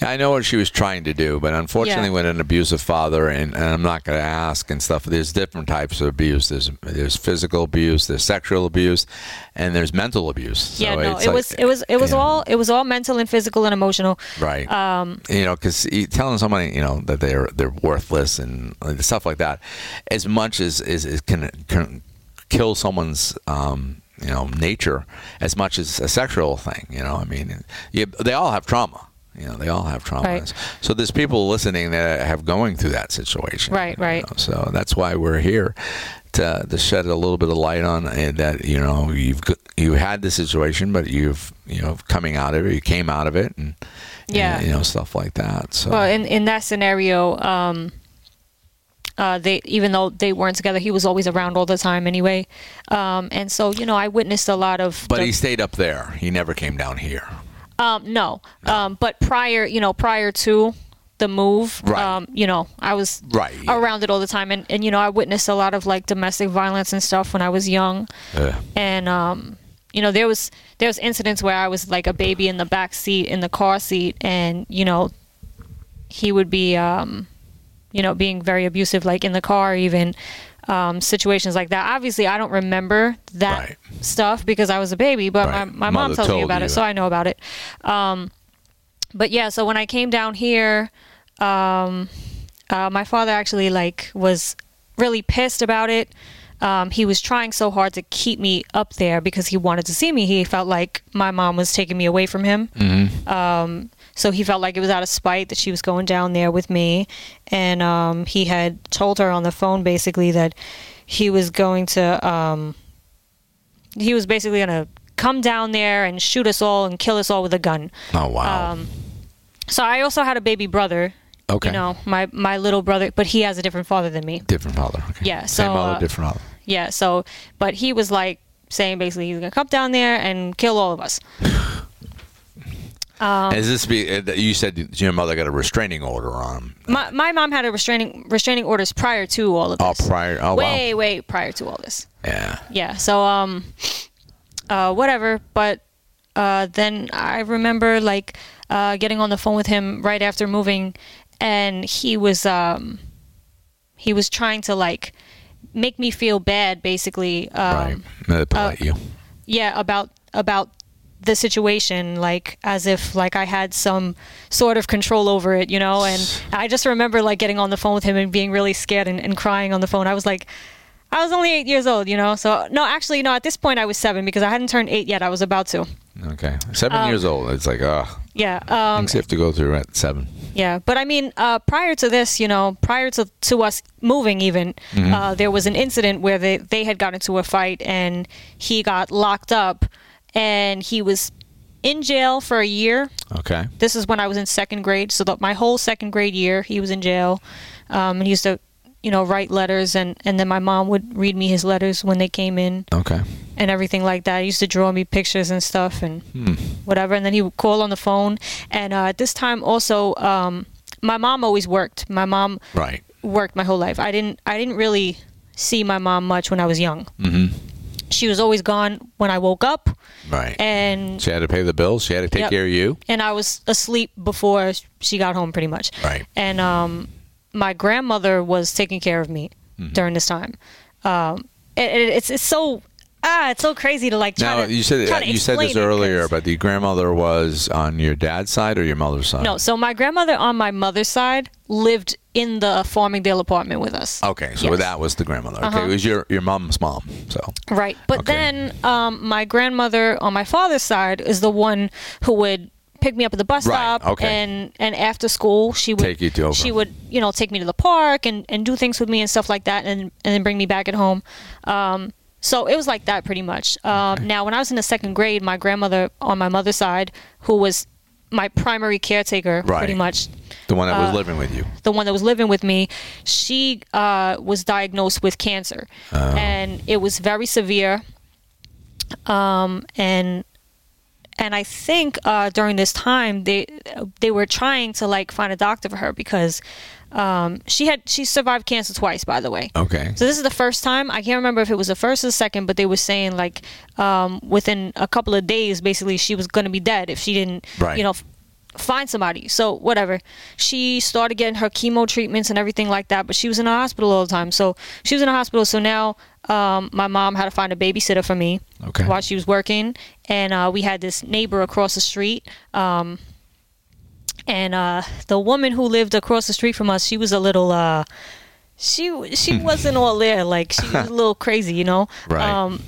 yeah, I know what she was trying to do, but unfortunately, Yeah. when an abusive father, and, and I'm not going to ask and stuff, there's different types of abuse. There's there's physical abuse, there's sexual abuse, and there's mental abuse. Yeah, So no, it's it like- was it was it was you know, all it was all mental and physical and emotional. right. Um, you know, because telling somebody, you know, that they're they're worthless and stuff like that, as much as is, is can can kill someone's um, you know nature as much as a sexual thing. You know, I mean, you, they all have trauma. You know, they all have traumas. Right. So there's people listening that have going through that situation. Right, right. know, so that's why we're here to to shed a little bit of light on that. You know, you've you had the situation, but you've you know coming out of it, you came out of it, and Yeah. you know stuff like that. So Well, in in that scenario, um, uh, they even though they weren't together, he was always around all the time anyway. Um, and so you know, I witnessed a lot of. But the- he stayed up there. He never came down here. Um, no, um, but prior, you know, prior to the move, Right. um, you know, I was Right, yeah. around it all the time, and and you know, I witnessed a lot of like domestic violence and stuff when I was young. And um you know there was there was incidents where I was like a baby in the back seat in the car seat and you know he would be um you know being very abusive like in the car even um situations like that obviously I don't remember that Right. stuff because I was a baby but Right. my, my mom tells me about you it so. I know about it um but yeah so when I came down here um uh, my father actually like was really pissed about it. Um, he was trying so hard to keep me up there because he wanted to see me. He felt like my mom was taking me away from him. Um, so he felt like it was out of spite that she was going down there with me. And um, he had told her on the phone basically that he was going to, um, he was basically going to come down there and shoot us all and kill us all with a gun. oh wow. Um, So I also had a baby brother. okay. You know, my my little brother, but he has a different father than me. different father. Okay. Yeah, Same so, mother, uh, different father. Yeah, so but he was like saying basically he's gonna come down there and kill all of us. Um, Is this be? uh, You said your mother got a restraining order on him. My my mom had a restraining restraining orders prior to all of this. Oh, this. prior. Oh, way way prior to all this. Yeah. Yeah. So um, uh, whatever. But uh, then I remember like uh, getting on the phone with him right after moving, and he was um, he was trying to like make me feel bad, basically. Um, right. Manipulate you. yeah about about the situation like as if like i had some sort of control over it you know? And i just remember like getting on the phone with him and being really scared and, and crying on the phone. I was like i was only eight years old you know? So no actually no at this point i was seven because i hadn't turned eight yet. I was about to. Okay. Seven um, years old. It's like, oh, yeah um things you have to go through at seven. Yeah, but I mean, uh, prior to this, you know, prior to, to us moving, even uh, there was an incident where they they had got into a fight and he got locked up, and he was in jail for a year. Okay. This is when I was in second grade, so that my whole second grade year he was in jail, um, and he used to, you know, write letters, and and then my mom would read me his letters when they came in Okay. and everything like that. He used to draw me pictures and stuff and Hmm. whatever. And then he would call on the phone. And uh, at this time, also, um, my mom always worked. My mom Right. worked my whole life. I didn't. I didn't really see my mom much when I was young. Mm-hmm. She was always gone when I woke up, Right. and she had to pay the bills. She had to take Yep. care of you. and I was asleep before she got home, pretty much. Right. And um, my grandmother was taking care of me Mm-hmm. during this time. Um, it, it, it's it's so ah, it's so crazy to like. Try Now to, you said try to you said this earlier, it, but the grandmother was on your dad's side or your mother's side? No, so my grandmother on my mother's side lived in the Farmingdale apartment with us. Okay, so Yes. Uh-huh. that was the grandmother. Okay, it was your your mom's mom. So Right. But Okay. then um, my grandmother on my father's side is the one who would pick me up at the bus Right, stop okay. and and after school she would Take you to over. she would you know take me to the park and, and do things with me and stuff like that and and then bring me back at home um, so it was like that pretty much. Um, Now, when I was in the second grade, my grandmother on my mother's side, who was my primary caretaker, pretty much The one that was Uh, living with you. the one that was living with me, she uh, was diagnosed with cancer, Oh. and it was very severe. Um, and and I think uh, during this time they they were trying to like find a doctor for her because um, she had she survived cancer twice, by the way. Okay. So this is the first time. I can't remember if it was the first or the second, but they were saying like um, within a couple of days, basically she was going to be dead if she didn't, Right. you know, f- find somebody. So whatever. She started getting her chemo treatments and everything like that, but she was in the hospital all the time. So she was in the hospital. So now um, my mom had to find a babysitter for me Okay. while she was working, and uh, we had this neighbor across the street. Um, and uh, the woman who lived across the street from us, she was a little. Uh, she she wasn't all there. Like she was a little crazy, you know. Right. Um,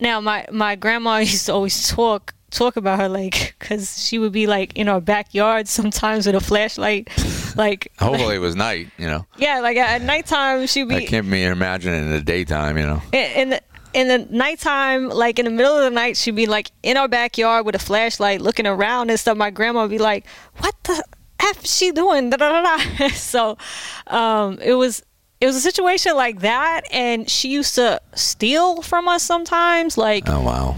now my my grandma used to always talk talk about her like because she would be like in our backyard sometimes with a flashlight, like Hopefully it was night, you know. yeah, like at nighttime she'd I can't be imagining in the daytime, you know. in, in the in the nighttime, like in the middle of the night, she'd be like in our backyard with a flashlight, looking around and stuff. My grandma would be like, "What the f is she doing?" Da, da, da, so, um, it was it was a situation like that, and she used to steal from us sometimes, like Oh wow.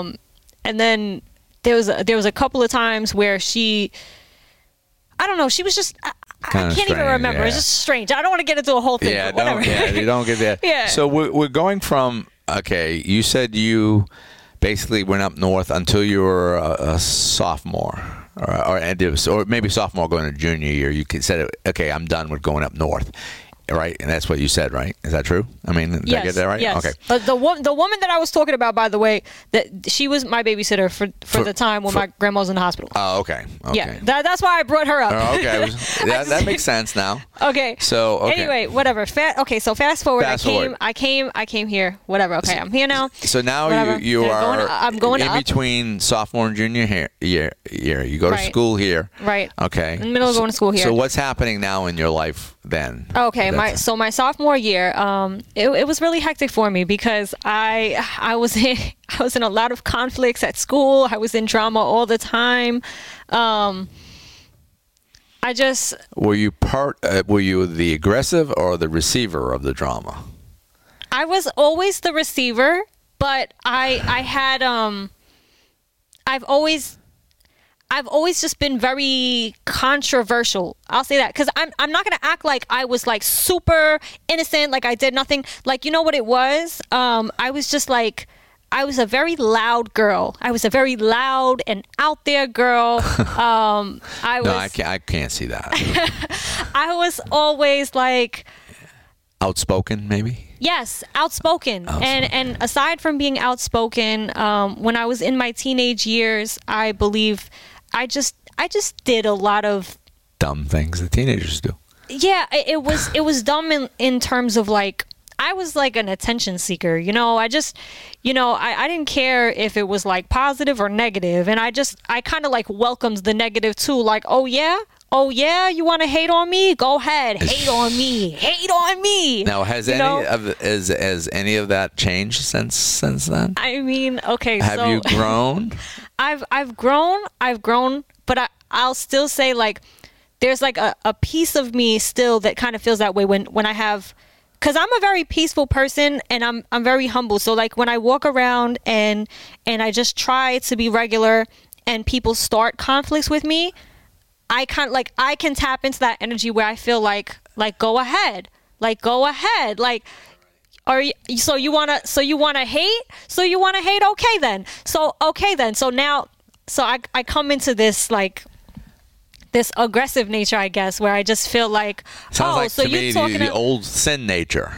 um and then there was a, there was a couple of times where she I don't know she was just I, I can't even strange, remember it's just strange I don't want to get into a whole thing Yeah, but whatever don't, yeah, you don't get that. Yeah. So we're, we're going from okay. You said you basically went up north until you were a, a sophomore, or or, was, or maybe sophomore going to junior year. You said, okay, I'm done with going up north, right? And that's what you said, right? Is that true? I mean, did I get that right? Yes. Okay. But the wo- the woman that I was talking about, by the way, that she was my babysitter for for, For- the time when for- my grandma was in the hospital. Oh, okay. Okay. Yeah, that, that's why I brought her up. Oh, okay. that, that makes sense now. Okay. So, okay. anyway, whatever. Fa- okay, so fast forward. Fast I came. forward. I came. I came here. Whatever. Okay, I'm here now. So now Whatever. you you They're going- I'm going in up. between sophomore and junior year. Year, year. You go to Right. school here. Right. Okay. In the middle of going to school here. So what's happening now in your life then? Okay, my so my sophomore year, um, it, it was really hectic for me because I I was in I was in a lot of conflicts at school. I was in drama all the time. Um, I just were you part? Uh, were you the aggressive or the receiver of the drama? I was always the receiver, but I I had um I've always I've always just been very controversial. I'll say that cuz I'm I'm not going to act like I was like super innocent like I did nothing. Like you know what it was? Um I was just like I was a very loud girl. I was a very loud and out there girl. Um I was No, I can't. I can't see that. I was always like Outspoken, maybe. Yes, outspoken. And and aside from being outspoken, um, when I was in my teenage years, I believe I just I just did a lot of Dumb things that teenagers do. yeah. It, it was it was dumb in in terms of like I was like an attention seeker. You know, I just you know I I didn't care if it was like positive or negative, and I just I kind of like welcomed the negative too. Like oh yeah. Oh yeah, you want to hate on me? Go ahead, hate on me, hate on me. Now, has You any know? of has has any of that changed since since then? I mean, okay, Have so you grown? I've I've grown, I've grown, but I I'll still say like there's like a, a piece of me still that kind of feels that way when when I have cuz I'm a very peaceful person and I'm I'm very humble. So like when I walk around and and I just try to be regular and people start conflicts with me, I kind like I can tap into that energy where I feel like like go ahead. Like go ahead. Like are you, so you want to so you want to hate? So you want to hate? Okay then. So okay then. So now so I I come into this like this aggressive nature, I guess, where I just feel like Sounds oh, like so you talking the, the old sin nature.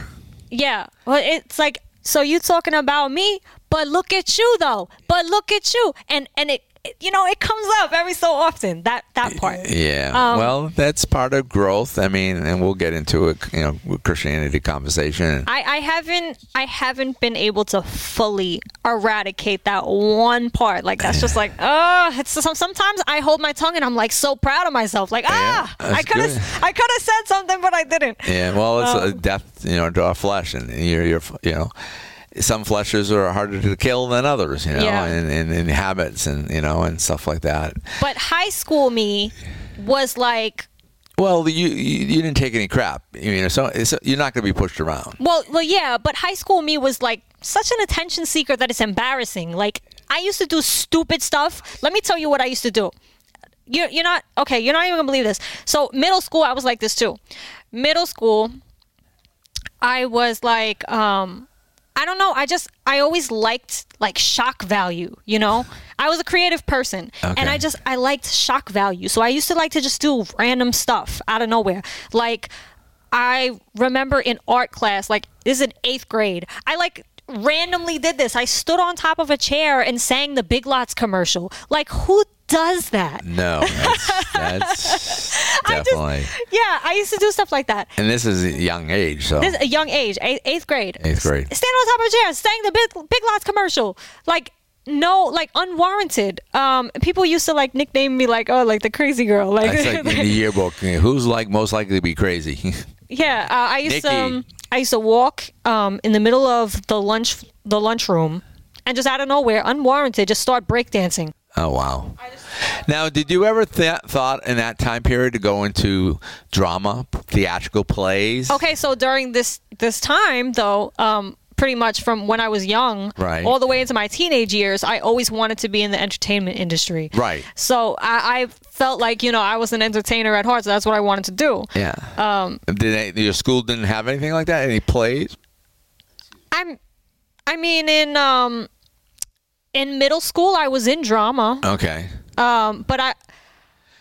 yeah. Well, it's like so you talking about me, but look at you though. But look at you, and and it- you know it comes up every so often that that part. Yeah. Um, well, that's part of growth. I mean, and we'll get into it. You know, Christianity conversation. I, I haven't I haven't been able to fully eradicate that one part. Like that's just like oh, it's some, sometimes I hold my tongue and I'm like so proud of myself. Like ah, I could have I could have said something, but I didn't. Yeah, well, it's a Um, death, you know, to our flesh, and you're, you're, you know, some fleshers are harder to kill than others, you know, Yeah. and, and, and habits and you know and stuff like that. But high school me was like, Well, you you, you didn't take any crap, you know, so it's, you're not going to be pushed around. well, well, yeah. But high school me was like such an attention seeker that it's embarrassing. Like I used to do stupid stuff. Let me tell you what I used to do. You're you're not okay. You're not even gonna believe this. So middle school, I was like this too. Middle school, I was like, um, I don't know. I just I always liked like shock value. You know, I was a creative person, and I just I liked shock value. So I used to like to just do random stuff out of nowhere. Like I remember in art class, like this is in eighth grade. I like randomly did this. I stood on top of a chair and sang the Big Lots commercial. Like who does that? No, that's, that's I just- definitely. Yeah, I used to do stuff like that. and this is a young age, so This a young age, eighth, eighth grade. Eighth grade. S- Stand on top of a chair, sang the Big, Big Lots commercial. Like no, like unwarranted. Um, people used to like nickname me like, oh, like the crazy girl. Like, like in the yearbook. Who's like most likely to be crazy? yeah, uh, I used to. Um, I used to walk um, in the middle of the lunch the lunchroom, and just out of nowhere, unwarranted, just start breakdancing. Oh wow! Now, did you ever th- thought in that time period to go into drama, theatrical plays? Okay, so during this this time though, um, pretty much from when I was young, Right. all the way into my teenage years, I always wanted to be in the entertainment industry. Right. So I, I felt like you know I was an entertainer at heart, so that's what I wanted to do. Yeah. Um, Did they, your school didn't have anything like that? Any plays? I'm, I mean, in um, in middle school, I was in drama. Okay. Um, but I,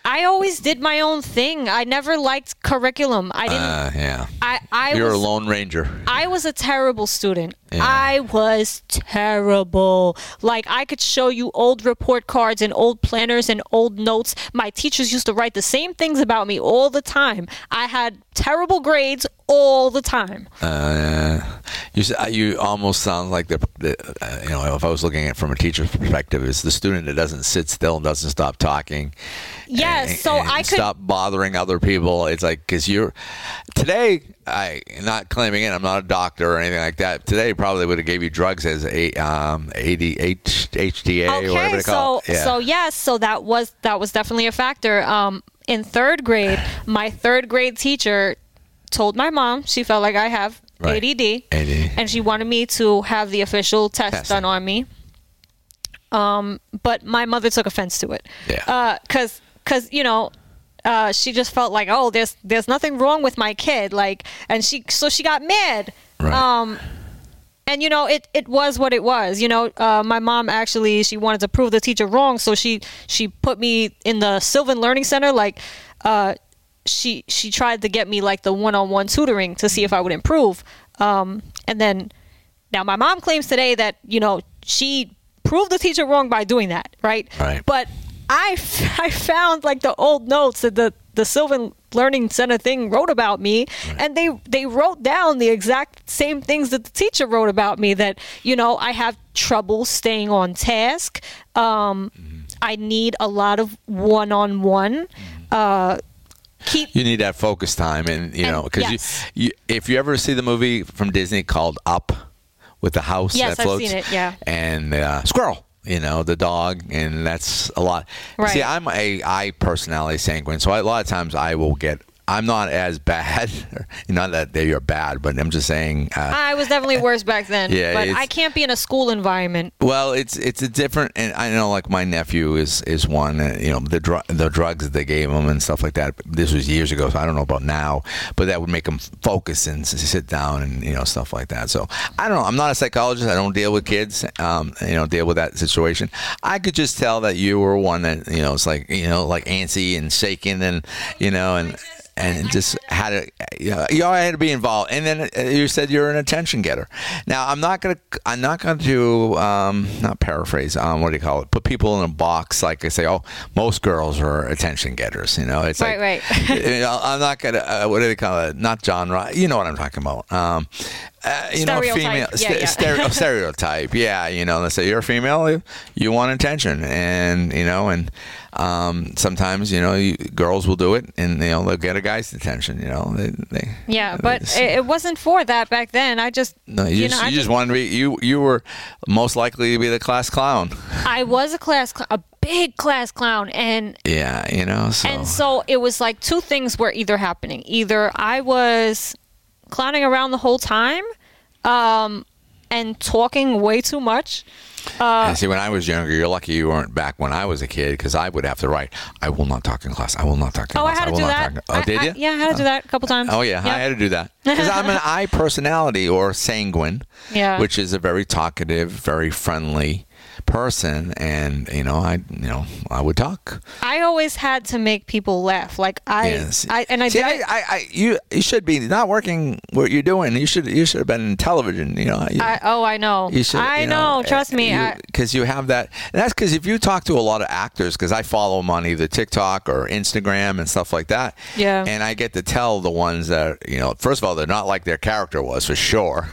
I always did my own thing. I never liked curriculum. I didn't. Uh, yeah. I I You're was a lone ranger. I was a terrible student. Yeah. I was terrible. Like I could show you old report cards and old planners and old notes. My teachers used to write the same things about me all the time. I had terrible grades all the time. Uh, you uh, you almost sound like the, the uh, you know if I was looking at it from a teacher's perspective, it's the student that doesn't sit still and doesn't stop talking. Yes, and- so and I could stop bothering other people. It's like because you're today. I not claiming it. I'm not a doctor or anything like that. Today probably would have gave you drugs as a um, ADH, HTA or whatever Okay, they call so it. Yeah. so yes, so that was that was definitely a factor. Um, in third grade, my third grade teacher told my mom she felt like I have Right. ADD, ADD. and she wanted me to have the official test Testing. done on me. Um, but my mother took offense to it. Yeah. Uh, cause, cause you know, uh, she just felt like, oh, there's there's nothing wrong with my kid, like, and she so she got mad. Right. Um, and you know it, it was what it was. You know uh, my mom actually she wanted to prove the teacher wrong so she she put me in the sylvan learning center like uh, she she tried to get me like the one-on-one tutoring to see if i would improve. Um, and then now my mom claims today that you know she proved the teacher wrong by doing that right? Right. but I, f- I found like the old notes that the the Sylvan Learning Center thing wrote about me, and they they wrote down the exact same things that the teacher wrote about me. That you know I have trouble staying on task. Um, I need a lot of one on one. Uh, keep You need that focus time, and you And- know, because yes. you, you, if you ever see the movie from Disney called Up, with the house Yes, that I've floats, seen it, yeah. and uh, squirrel, you know, the dog, and that's a lot. Right. See, I'm a I personality sanguine, so I, a lot of times I will get. I'm not as bad, not that they are bad, but I'm just saying. Uh, I was definitely worse back then. Yeah, but I can't be in a school environment. Well, it's it's a different, and I know like my nephew is is one. Uh, you know the dr- the drugs that they gave him and stuff like that. This was years ago, so I don't know about now. But that would make him focus and sit down and you know stuff like that. So I don't know. I'm not a psychologist. I don't deal with kids. Um, you know, deal with that situation. I could just tell that you were one that you know it's like you know like antsy and shaking and you know and. And just had to, you know, you had to be involved. And then uh, you said you're an attention getter. Now I'm not gonna, I'm not gonna do, um, not paraphrase. Um, what do you call it? Put people in a box like I say. Oh, most girls are attention getters. You know, it's Right, like, right. you know, I'm not gonna. Uh, what do they call it? Not genre. You know what I'm talking about. Um, uh, you know, female Yeah, st- yeah. stereo- stereotype. Yeah, you know, let's say you're a female, you want attention, and you know, and um, sometimes you know, you, girls will do it, and you know, they'll get a guy's attention. You know, they, they Yeah, but it's- it, it wasn't for that back then. I just, no, you, you just, know, you just wanted to be you. You were most likely to be the class clown. I was a class, cl- a big class clown, and Yeah, you know. So, and so it was like two things were either happening. Either I was clowning around the whole time, um, and talking way too much. Uh, And see, when I was younger, you're lucky you weren't back when I was a kid because I would have to write, "I will not talk in class. I will not talk in Oh, I class. had to will do not that. talk." in-" Oh, I- did I- you? yeah, I had to do that a couple times. Oh yeah, I had to do that because I'm an I personality or sanguine, Yeah. which is a very talkative, very friendly person, and you know, I you know, I would talk. I always had to make people laugh. Like I, Yes. I and I See, did. I, I, I, you, you should be not working what you're doing. You should, you should have been in television. You know, you, I, oh, I know. you should, I you know. Trust eh, me. I, because you, have that. And that's because if you talk to a lot of actors, because I follow them on either TikTok or Instagram and stuff like that. Yeah. And I get to tell the ones that you know. First of all, they're not like their character was for sure,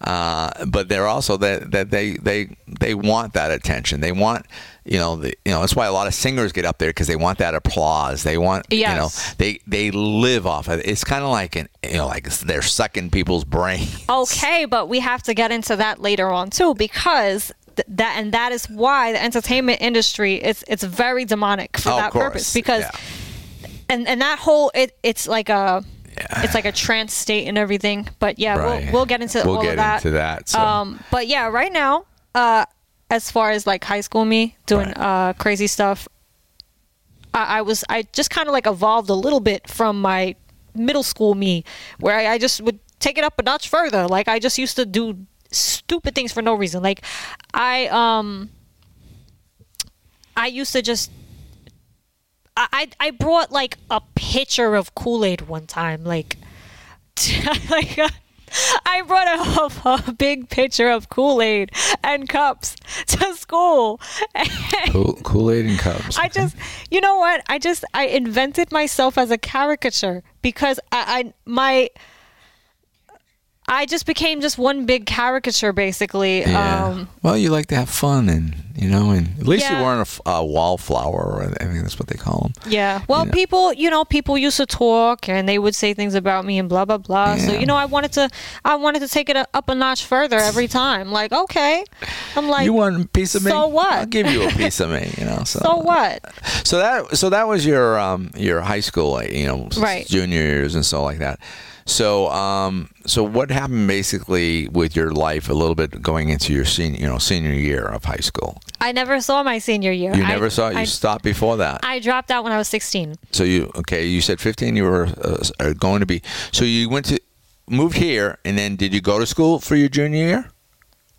uh, but they're also that that they they they want that attention. They want. You know, the, you know that's why a lot of singers get up there because they want that applause. They want, you know, they they live off of it. It's kind of like an, you know, like they're sucking people's brains. Okay, but we have to get into that later on too because that and that is why the entertainment industry it's it's very demonic for Oh, that purpose because yeah. and and that whole it it's like a. it's like a trance state and everything. But yeah, Right. we'll we'll get into We'll all get of that. into that. So. Um, but yeah, right now, uh, as far as like high school me doing Right. uh crazy stuff, I, I was I just kind of like evolved a little bit from my middle school me, where I, I just would take it up a notch further. Like I just used to do stupid things for no reason. Like I um I used to just I I brought like a pitcher of Kool Aid one time, like like. uh, I brought a, a big pitcher of Kool Aid and cups to school. Kool- Kool-Aid and cups. I just, you know what? I just, I invented myself as a caricature because I, I my, I just became just one big caricature, basically. Yeah. Um, well, you like to have fun, and you know, and at least you weren't a wallflower, or I think that's what they call them. yeah. Well, know. people, you know, people used to talk and they would say things about me and blah blah blah. Yeah. So you know, I wanted to, I wanted to take it a, up a notch further every time. Like, okay, I'm like, you want a piece of me? so what? I'll give you a piece of me. You know. So, so what? So that so that was your um your high school, like, you know, Right. junior years and so like that. So um so what happened basically with your life a little bit going into your senior you know senior year of high school? I never saw my senior year. You I- never saw it. You I, stopped before that. I dropped out when I was 16. So you okay? You said fifteen. You were uh, are going to be. So you went to moved here, and then did you go to school for your junior year,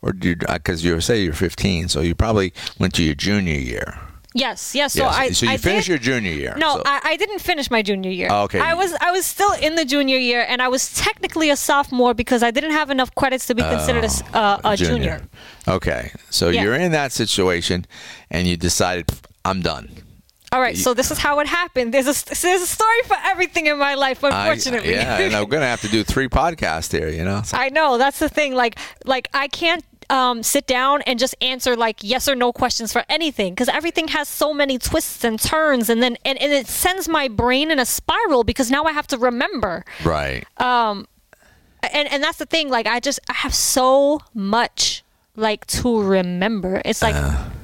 or did because you say you're fifteen, so you probably went to your junior year. Yes, yes. So Yes. I so you I finished did, your junior year. No, so- I, I didn't finish my junior year. Oh, okay. I was I was still in the junior year, and I was technically a sophomore because I didn't have enough credits to be considered a s- uh, a, junior. Okay, so Yeah. you're in that situation, and you decided I'm done. All right, so this is how it happened. There's a there's a story for everything in my life, I- unfortunately. yeah, and I'm gonna have to do three podcasts here. You know. So- I know that's the thing. Like, like I can't um, sit down and just answer like yes or no questions for anything because everything has so many twists and turns, and then and, and it sends my brain in a spiral because now I have to remember. right. Um and and that's the thing like i just i have so much like to remember it's like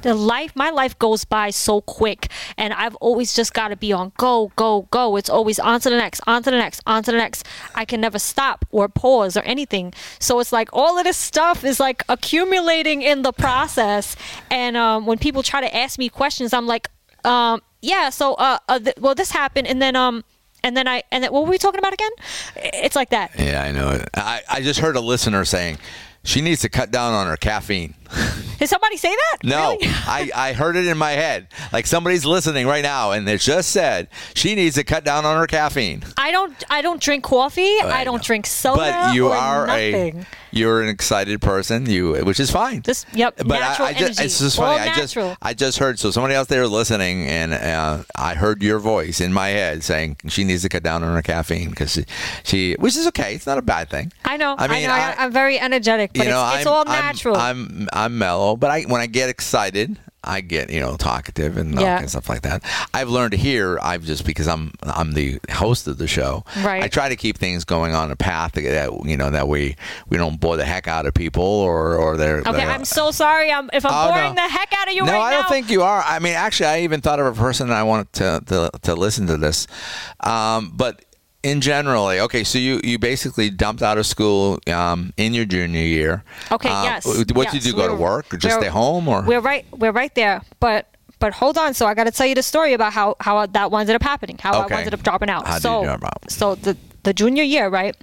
the life my life goes by so quick and i've always just got to be on go go go it's always on to the next on to the next on to the next i can never stop or pause or anything so it's like all of this stuff is like accumulating in the process and um, when people try to ask me questions i'm like um, yeah so uh, uh th- well this happened and then um and then I and then what were we talking about again? It's like that. Yeah, I know. I, I just heard a listener saying she needs to cut down on her caffeine. Did somebody say that? No, Really? I, I heard it in my head. Like somebody's listening right now, and it just said she needs to cut down on her caffeine. I don't. I don't drink coffee. I, I don't drink soda. but you are nothing. a you're an excited person. You, which is fine. This- yep, But natural I, I just, energy. it's just All funny. I just. I just heard so somebody else there listening, and uh, I heard your voice in my head saying she needs to cut down on her caffeine because she, she, which is okay. It's not a bad thing. I know. I mean, I know. I- I, am very energetic, but you know, it's, it's all natural. I'm, I'm mellow, but I when I get excited, I get you know talkative and Yeah. of stuff like that. I've learned to here. I've just because I'm I'm the host of the show. Right. I try to keep things going on a path that you know that we we don't bore the heck out of people or or they're. okay, they're- I'm so sorry. I'm, if I'm Oh, boring no. the heck out of you no, right I don't now. think you are. I mean, actually, I even thought of a person that I wanted to to, to listen to this, um, but. In generally, okay, so you, you basically dumped out of school um, in your junior year. Okay, Uh, yes, What did you do? Go to work or just stay home or? We're right. We're right there. But but hold on. So I got to tell you the story about how how that ended up happening. How Okay. I ended up dropping out. How did so you drop out? so the the junior year, right?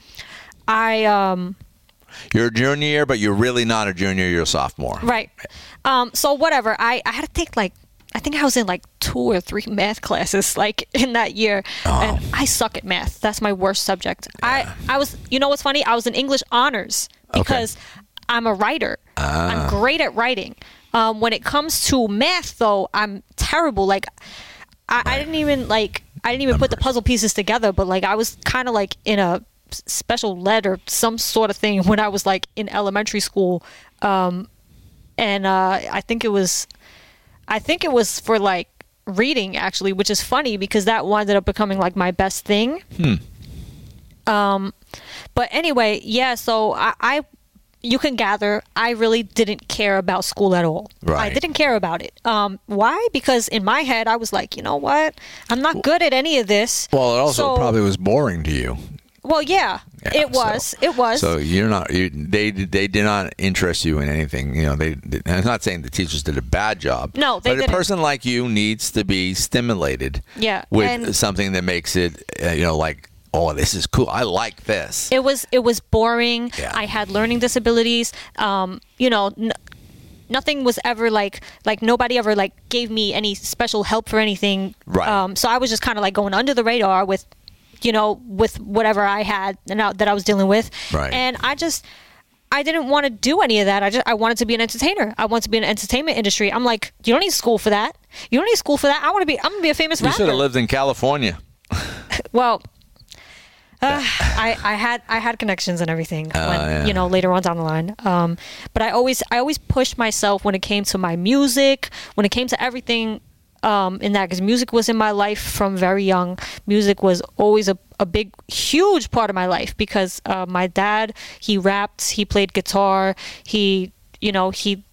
I um You're a junior year, but you're really not a junior. You're a sophomore. right. Um so whatever. I I had to take like. I think I was in like two or three math classes like in that year, and I suck at math. That's my worst subject. I I was, you know what's funny? I was in English honors because I'm a writer. I'm great at writing. Um, when it comes to math, though, I'm terrible. Like, I, I didn't even like I didn't even put the puzzle pieces together. But like, I was kind of like in a special lead or some sort of thing when I was like in elementary school, um, and uh, I think it was, I think it was for like reading actually, which is funny because that ended up becoming like my best thing. Hmm. Um, but anyway, yeah. So I, I, you can gather, I really didn't care about school at all. I didn't care about it. Um, why? Because in my head, I was like, you know what? I'm not good at any of this. Well, it also So- probably was boring to you. Well, yeah, Yeah, it was. so- it was. So you're not. You, they they did not interest you in anything. You know, they. they- I'm not saying the teachers did a bad job. No, they but didn't. a person like you needs to be stimulated. Yeah, With and- something that makes it, uh, you know, like, oh, this is cool. I like this. it was it was boring. Yeah. I had learning disabilities. Um, you know, n- nothing was ever like like nobody ever like gave me any special help for anything. Right. Um, so I was just kind of like going under the radar with, you know, with whatever I had and I, that I was dealing with. Right. And I just. I didn't want to do any of that. I just I wanted to be an entertainer. I wanted to be in the entertainment industry. I'm like, you don't need school for that. You don't need school for that. I want to be. I'm gonna be a famous rapper. you rapper. should have lived in California. Well, uh, I, I had I had connections and everything when Oh, yeah. you know later on down the line. Um, but I always I always pushed myself when it came to my music, when it came to everything um, in that because music was in my life from very young. Music was always a, a big huge part of my life because uh, my dad he rapped, he played guitar, he you know he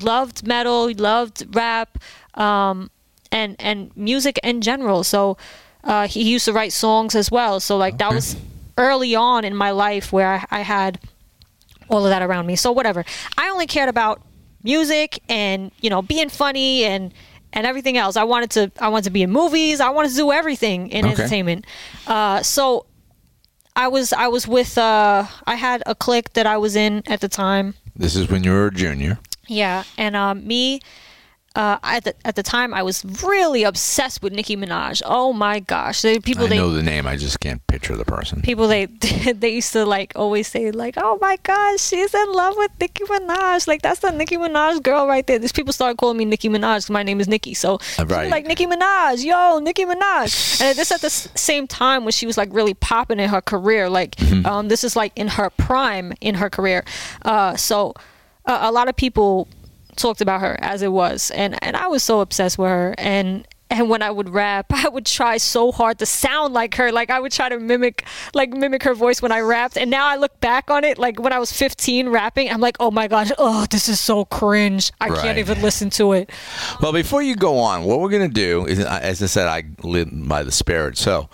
loved metal, he loved rap, um, and and music in general. So uh, he used to write songs as well. So like that was early on in my life where I, I had all of that around me. So whatever. I only cared about music and you know being funny and and everything else. I wanted to I wanted to be in movies. I wanted to do everything in Okay. entertainment. Uh, so I was I was with uh, I had a clique that I was in at the time. This is when you were a junior. Yeah, and um, me, uh, at the at the time, I was really obsessed with Nicki Minaj. Oh my gosh, the people I they know the name. I just can't picture the person. people they they used to like always say like, oh my gosh, she's in love with Nicki Minaj. Like that's the Nicki Minaj girl right there. These people started calling me Nicki Minaj my name is Nikki. So Uh, right. like Nicki Minaj, yo, Nicki Minaj. And this at the same time when she was like really popping in her career. Like Mm-hmm. um, this is like in her prime in her career. Uh, so uh, a lot of people talked about her as it was, and and I was so obsessed with her. And and when I would rap, I would try so hard to sound like her. Like I would try to mimic like mimic her voice when I rapped. And now I look back on it, like when I was 15 rapping, I'm like, oh my gosh, oh this is so cringe. I Right. can't even listen to it. Well, before you go on, what we're going to do is, as I said, I live by the spirit. So,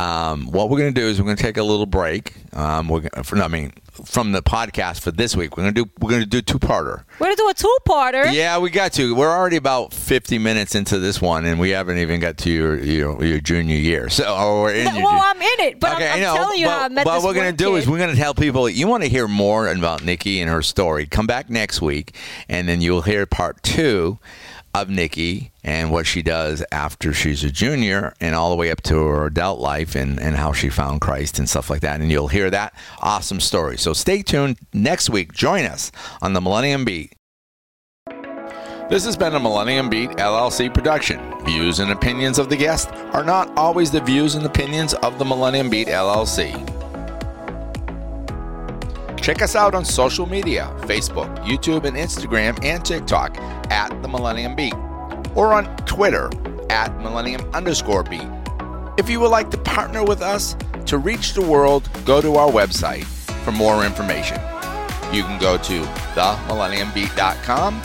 um, what we're going to do is we're going to take a little break. Um, we're gonna, for, I mean, from the podcast for this week, we're going to do we're going to do two parter. We're gonna do a two-parter. Yeah, we got to. We're already about fifty minutes into this one, and we haven't even got to your your, your junior year. So, or we're in your well, ju- I'm in it, but I'm, I'm I know, telling you but, how I met but what we're gonna do is we're gonna tell people you want to hear more about Nikki and her story. Come back next week, and then you'll hear part two of Nikki and what she does after she's a junior and all the way up to her adult life and, and how she found Christ and stuff like that. And you'll hear that awesome story. So stay tuned next week. Join us on the Millennium Beat. This has been a Millennium Beat LLC production. Views and opinions of the guest are not always the views and opinions of the Millennium Beat LLC. Check us out on social media Facebook, YouTube, and Instagram and TikTok at the Millennium Beat or on Twitter at Millennium underscore Beat. If you would like to partner with us to reach the world, go to our website for more information. You can go to themillenniumbeat.com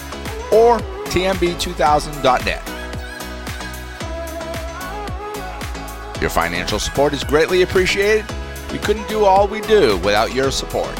or tmb2000.net. Your financial support is greatly appreciated. We couldn't do all we do without your support.